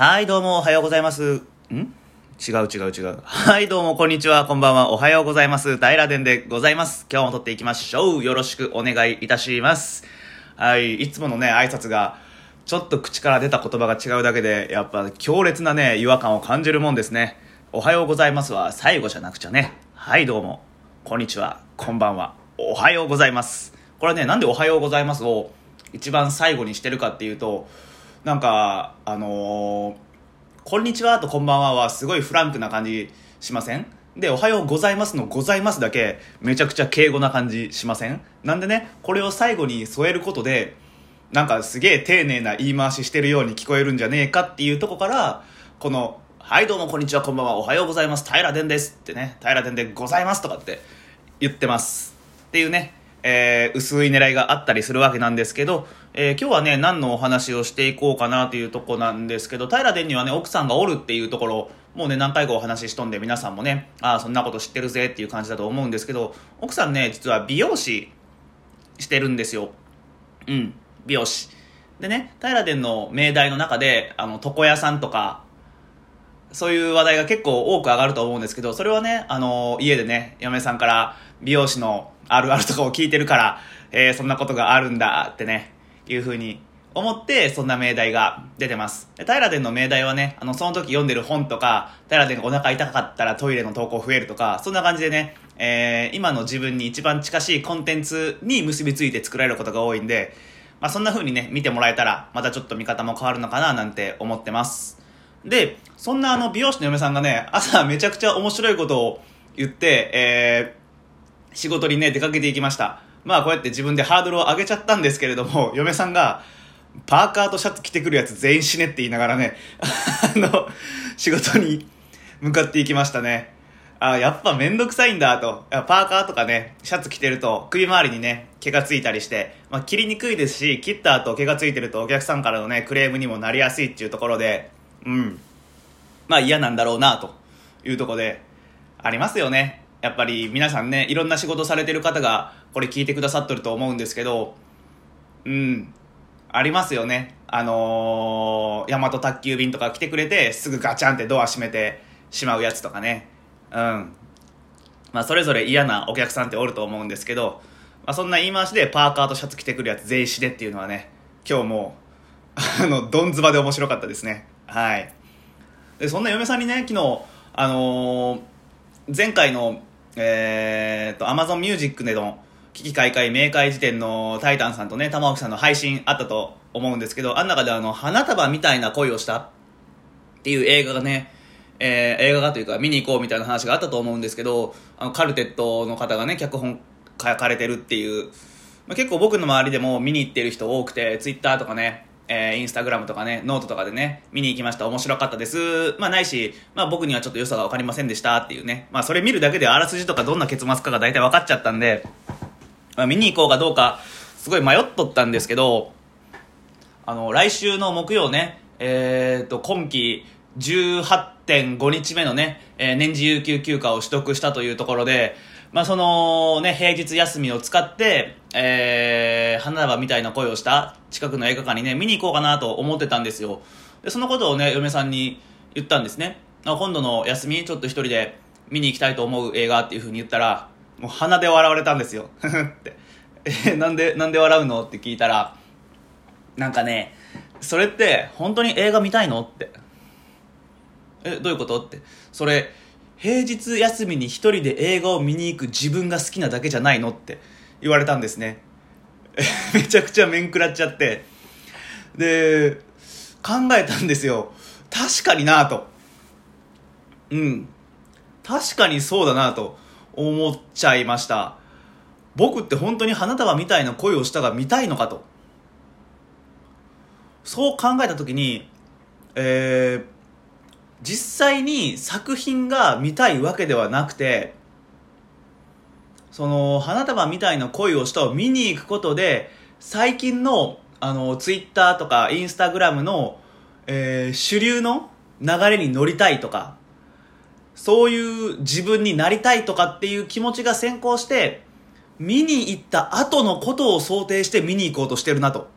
はい、どうもおはようございます。ん？違う違う違う。はい、どうもこんにちは、こんばんは、おはようございます。平殿でございます。今日も撮っていきましょう。よろしくお願いいたします。はい、いつものね、挨拶が、ちょっと口から出た言葉が違うだけで、やっぱ強烈なね、違和感を感じるもんですね。おはようございますは最後じゃなくちゃね。はい、どうも。こんにちは。こんばんは。おはようございます。これね、なんでおはようございますを一番最後にしてるかっていうと、なんか、あのーこんにちはとこんばんははすごいフランクな感じしません？で、おはようございますのございますだけめちゃくちゃ敬語な感じしません？なんでね、これを最後に添えることで、なんかすげえ丁寧な言い回ししてるように聞こえるんじゃねえかっていうとこから、この、はいどうもこんにちはこんばんは。おはようございます。平殿ですってね、平殿でございますとかって言ってます。っていうね、えー薄い狙いがあったりするわけなんですけど、えー今日はね、何のお話をしていこうかなというとこなんですけど、平殿にはね、奥さんがおるっていうところ、もうね、何回かお話ししとんで、皆さんもね、ああ、そんなこと知ってるぜっていう感じだと思うんですけど、奥さんね、実は美容師してるんですよ。うん、美容師。でね、平殿の命題の中で、あの、床屋さんとか、そういう話題が結構多く上がると思うんですけど、それはね、あの、家でね、嫁さんから美容師のあるあるとかを聞いてるから、えーそんなことがあるんだってね、いう風に思って、そんな命題が出てます。で平殿の命題はね、あの、その時読んでる本とか、平殿がお腹痛かったらトイレの投稿増えるとか、そんな感じでね、えー今の自分に一番近しいコンテンツに結びついて作られることが多いんで、まあ、そんな風にね、見てもらえたら、またちょっと見方も変わるのかななんて思ってます。で、そんなあの美容師の嫁さんがね、朝めちゃくちゃ面白いことを言って、えー、仕事にね、出かけていきました。まあこうやって自分でハードルを上げちゃったんですけれども、嫁さんが、パーカーとシャツ着てくるやつ全員死ねって言いながらね、あの、仕事に向かっていきましたね。あやっぱめんどくさいんだと。パーカーとかね、シャツ着てると首周りにね、毛がついたりして、まあ切りにくいですし、切った後毛がついてるとお客さんからのね、クレームにもなりやすいっていうところで、うん。まあ嫌なんだろうなというところで、ありますよね。やっぱり皆さんね、いろんな仕事されてる方がこれ聞いてくださってると思うんですけど、うん。ありますよね。あのー、大和宅急便とか来てくれて、すぐガチャンってドア閉めてしまうやつとかね。うん。まあ、それぞれ嫌なお客さんっておると思うんですけど、まあ、そんな言い回しでパーカーとシャツ着てくるやつ全員死ねっていうのはね、今日も、あの、どんずばで面白かったですね。はい。で、そんな嫁さんにね、昨日、あのー前回の、えー、と、Amazon Music での、危機開会明快時点のタイタンさんとね、玉置さんの配信あったと思うんですけど、あん中であの、花束みたいな恋をしたっていう映画がね、えー映画がというか見に行こうみたいな話があったと思うんですけど、あの、カルテットの方がね、脚本書かれてるっていう、まあ、結構僕の周りでも見に行ってる人多くて、ツイッターとかね、えーインスタグラムとかね、ノートとかでね、見に行きました、面白かったです。まあないし、まあ僕にはちょっと良さが分かりませんでしたっていうね。まあそれ見るだけであらすじとかどんな結末かが大体分かっちゃったんで、まあ、見に行こうかどうか、すごい迷っとったんですけど、あの、来週の木曜ね、えー、と、今期18.5日目のね、えー年次有給休暇を取得したというところで、まあ、そのね、平日休みを使って、えー、花束みたいな声をした近くの映画館にね、見に行こうかなと思ってたんですよ。で、そのことをね、嫁さんに言ったんですね。今度の休み、ちょっと一人で見に行きたいと思う映画っていう風に言ったら、もう鼻で笑われたんですよ。って。え、なんで、なんで笑うのって聞いたら、なんかね、それって本当に映画見たいのって。え、どういうことって。それ、平日休みに一人で映画を見に行く自分が好きなだけじゃないのって言われたんですね。めちゃくちゃ面食らっちゃって。で、考えたんですよ。確かになと。うん。確かにそうだなと思っちゃいました。僕って本当に花束みたいな恋をしたが見たいのかと。そう考えた時に、えー、実際に作品が見たいわけではなくて、その、花束みたいな恋をしたを見に行くことで、最近の、あの、ツイッターとかインスタグラムの、えー主流の流れに乗りたいとか、そういう自分になりたいとかっていう気持ちが先行して、見に行った後のことを想定して見に行こうとしてるなと。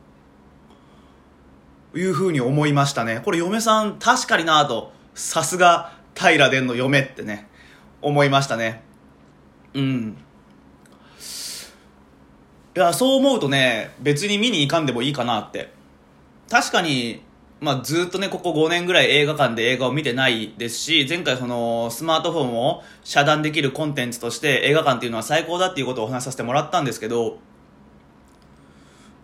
いうふうに思いましたね。これ嫁さん確かになと、さすが平殿の嫁ってね、思いましたね。うん。いや、そう思うとね、別に見に行かんでもいいかなって。確かに、まあ、ずっとね、ここ5年ぐらい映画館で映画を見てないですし、前回そのスマートフォンを遮断できるコンテンツとして映画館っていうのは最高だっていうことをお話しさせてもらったんですけど、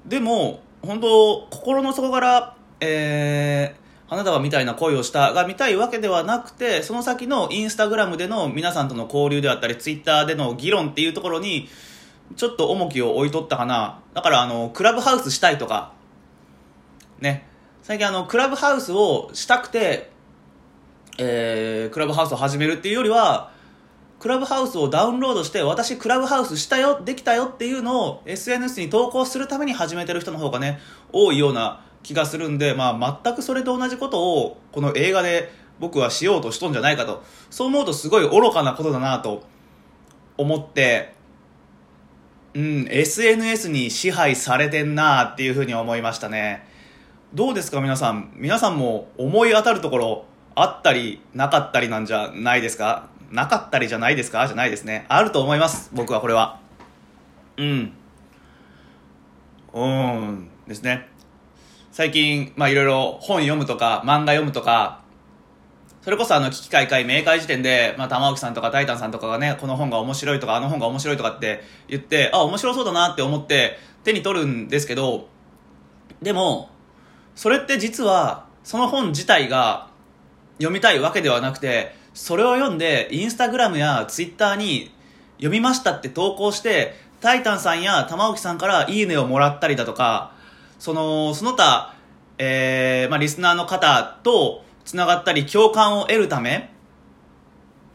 でも、本当心の底から、えー、花束みたいな恋をしたが見たいわけではなくて、その先のインスタグラムでの皆さんとの交流であったり、ツイッターでの議論っていうところに、ちょっと重きを置いとったかな。だから、あの、クラブハウスしたいとか、ね。最近あの、クラブハウスをしたくて、えー、クラブハウスを始めるっていうよりは、クラブハウスをダウンロードして、私クラブハウスしたよ、できたよっていうのを SNS に投稿するために始めてる人の方がね、多いような気がするんで、まあ全くそれと同じことを、この映画で僕はしようとしとんじゃないかと。そう思うとすごい愚かなことだなと思って、うん、SNS に支配されてんなっていうふうに思いましたね。どうですか皆さん？皆さんも思い当たるところあったりなかったりなんじゃないですか？なかったりじゃないですか？じゃないですね。あると思います。僕はこれは。うん。うん。ですね。最近、まあいろいろ本読むとか、漫画読むとか、それこそあの、危機開会、明快時点で、まあ、玉置さんとかタイタンさんとかがね、この本が面白いとか、あの本が面白いとかって言って、あ、面白そうだなって思って手に取るんですけど、でも、それって実は、その本自体が読みたいわけではなくて、それを読んで、インスタグラムやツイッターに読みましたって投稿して、タイタンさんや玉置さんからいいねをもらったりだとか、その、その他、えー、まあ、リスナーの方と、つながったり共感を得るため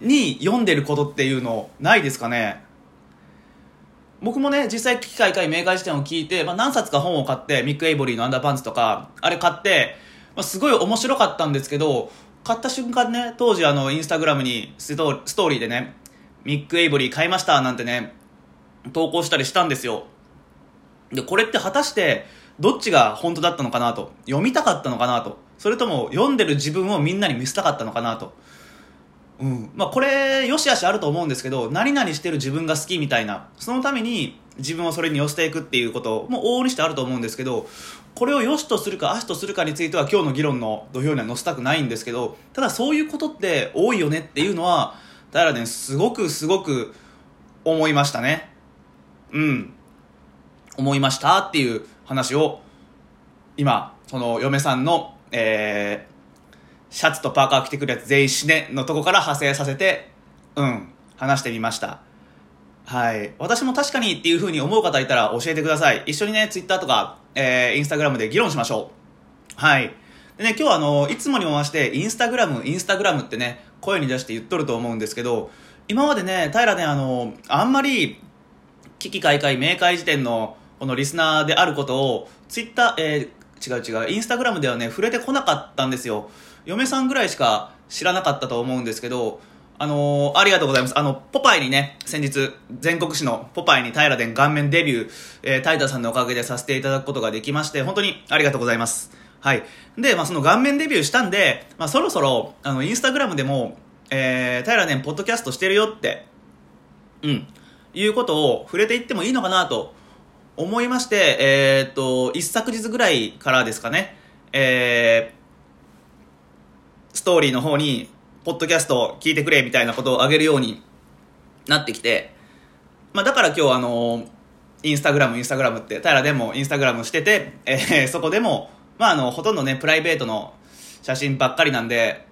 に読んでることっていうのないですかね？僕もね、実際機械会明快辞典を聞いて、まあ、何冊か本を買って、ミック・エイボリーのアンダーパンツとか、あれ買って、まあ、すごい面白かったんですけど、買った瞬間ね、当時あの、インスタグラムにストーリーでね、ミック・エイボリー買いましたなんてね、投稿したりしたんですよ。で、これって果たして、どっちが本当だったのかなと、読みたかったのかなと。それとも読んでる自分をみんなに見せたかったのかなと。うん。まあこれ、よしあしあると思うんですけど、何々してる自分が好きみたいな、そのために自分をそれに寄せていくっていうことも往々にしてあると思うんですけど、これを良しとするか悪しとするかについては今日の議論の土俵には載せたくないんですけど、ただそういうことって多いよねっていうのは、だからね、すごくすごく思いましたね。うん。思いましたっていう話を、今、その嫁さんのえー、シャツとパーカー着てくるやつ全員死ねのとこから派生させて、うん、話してみました。はい。私も確かにっていう風に思う方いたら教えてください。一緒にね、ツイッターとか、えー、インスタグラムで議論しましょう。はい。でね、今日はあの、いつもにも増して、インスタグラム、インスタグラムってね、声に出して言っとると思うんですけど、今までね、平ね、あの、あんまり、危機開会、明快時点の、このリスナーであることを、ツイッター、えー、違う違う。インスタグラムではね、触れてこなかったんですよ。嫁さんぐらいしか知らなかったと思うんですけど、あのー、ありがとうございます。あの、ポパイにね、先日、全国紙のポパイに平殿顔面デビュー、えー、タイタさんのおかげでさせていただくことができまして、本当にありがとうございます。はい。で、まあ、その顔面デビューしたんで、まあ、そろそろ、あの、インスタグラムでも、えー、平殿ポッドキャストしてるよって、うん、いうことを触れていってもいいのかなと思いまして、えー、っと、一昨日ぐらいからですかね、えー、ストーリーの方に、ポッドキャスト聞いてくれみたいなことをあげるようになってきて、まあだから今日あの、インスタグラム、インスタグラムって、平でもインスタグラムしてて、えー、そこでも、まああの、ほとんどね、プライベートの写真ばっかりなんで、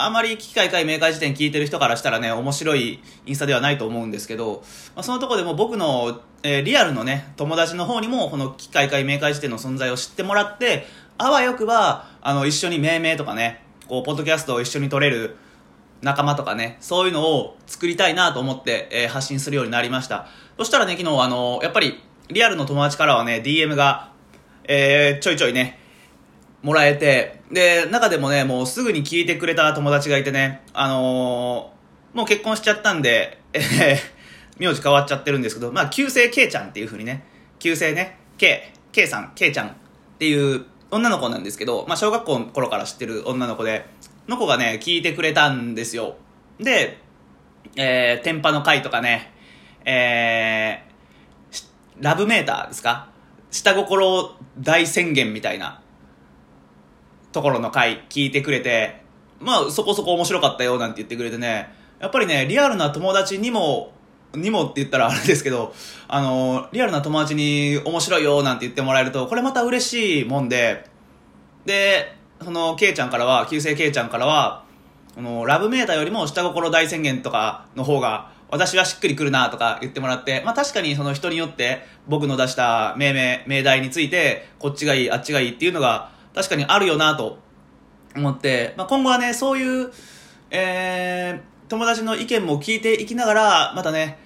あまり機械会明快辞典聞いてる人からしたらね、面白いインスタではないと思うんですけど、まあ、そのとこでも僕の、えー、リアルのね、友達の方にも、この機械会明快辞典の存在を知ってもらって、あわよくば、あの、一緒に命名とかね、こう、ポッドキャストを一緒に撮れる仲間とかね、そういうのを作りたいなと思って、えー、発信するようになりました。そしたらね、昨日あの、やっぱり、リアルの友達からはね、DM が、えー、ちょいちょいね、もらえて、で、中でもね、もうすぐに聞いてくれた友達がいてね、あのー、もう結婚しちゃったんで、えー、名字変わっちゃってるんですけど、まあ、旧姓 K ちゃんっていう風にね、旧姓ね、K、K さん、K ちゃんっていう女の子なんですけど、まあ、小学校の頃から知ってる女の子で、の子がね、聞いてくれたんですよ。で、えー、天パの回とかね、えー、ラブメーターですか？下心大宣言みたいなところの回聞いてくれて、まあそこそこ面白かったよなんて言ってくれてね、やっぱりね、リアルな友達にも、にもって言ったらあれですけど、あの、リアルな友達に面白いよなんて言ってもらえると、これまた嬉しいもんで、で、その、ケイちゃんからは、旧姓ケイちゃんからは、この、ラブメーターよりも下心大宣言とかの方が、私はしっくりくるなとか言ってもらって、まあ確かにその人によって僕の出した命名、命題について、こっちがいい、あっちがいいっていうのが確かにあるよなと思って、まあ今後はね、そういう、えー、友達の意見も聞いていきながら、またね、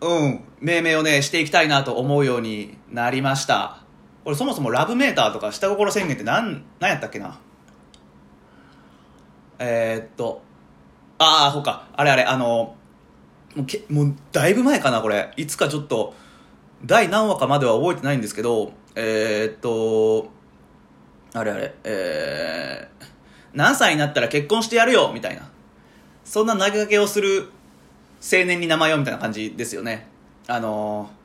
うん、命名をね、していきたいなと思うようになりました。これそもそもラブメーターとか下心宣言って何、何やったっけな？えー、っと、ああ、そうか、あれあれ、あの、もうけもうだいぶ前かなこれ。いつかちょっと第何話かまでは覚えてないんですけどえー、っとあれあれえー、何歳になったら結婚してやるよみたいなそんな投げかけをする青年に名前をみたいな感じですよねあのー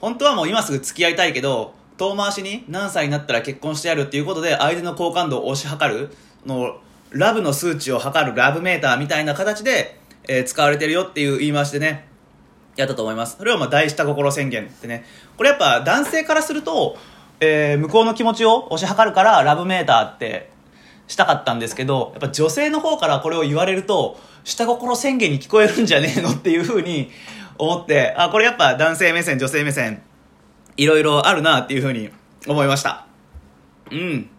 本当はもう今すぐ付き合いたいけど遠回しに何歳になったら結婚してやるっていうことで相手の好感度を推し量るのラブの数値を測るラブメーターみたいな形でえー、使われてるよっていう言い回しでね、やったと思います。それをまあ大下心宣言ってね。これやっぱ男性からすると、えー、向こうの気持ちを推し量るからラブメーターってしたかったんですけど、やっぱ女性の方からこれを言われると、下心宣言に聞こえるんじゃねえのっていうふうに思って、あ、これやっぱ男性目線、女性目線、いろいろあるなっていうふうに思いました。うん。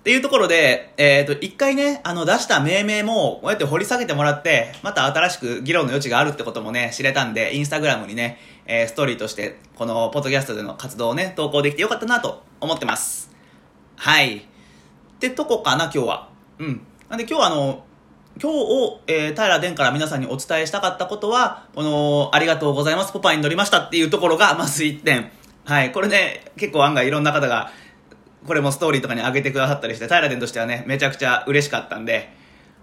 っていうところで、えっ、ー、と、一回ね、あの、出した命名も、こうやって掘り下げてもらって、また新しく議論の余地があるってこともね、知れたんで、インスタグラムにね、えー、ストーリーとして、この、ポッドキャストでの活動をね、投稿できてよかったなと思ってます。はい。ってとこかな、今日は。うん。なんで今日はあの、今日を、えー、平殿から皆さんにお伝えしたかったことは、この、ありがとうございます、ポパイに乗りましたっていうところが、まず1点。はい。これね、結構案外いろんな方が、これもストーリーとかに上げてくださったりして、平殿としてはね、めちゃくちゃ嬉しかったんで、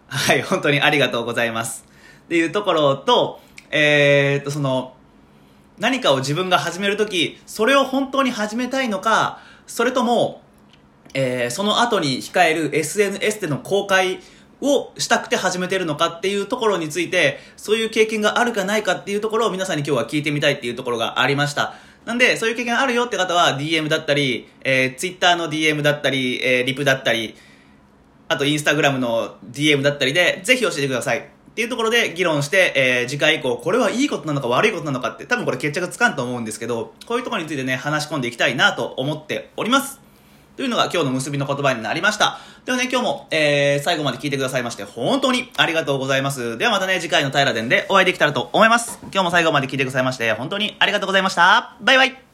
はい、本当にありがとうございます。っていうところと、えー、っと、その、何かを自分が始めるとき、それを本当に始めたいのか、それとも、えー、その後に控える SNS での公開をしたくて始めてるのかっていうところについて、そういう経験があるかないかっていうところを皆さんに今日は聞いてみたいっていうところがありました。なんで、そういう経験あるよって方は DM だったり、えー、Twitter の DM だったり、えー、リプだったり、あと Instagram の DM だったりで、ぜひ教えてください。っていうところで議論して、えー、次回以降、これはいいことなのか悪いことなのかって、多分これ決着つかんと思うんですけど、こういうところについてね、話し込んでいきたいなと思っております。というのが今日の結びの言葉になりました。ではね、今日も、えー、最後まで聞いてくださいまして、本当にありがとうございます。ではまたね、次回の平殿でお会いできたらと思います。今日も最後まで聞いてくださいまして、本当にありがとうございました。バイバイ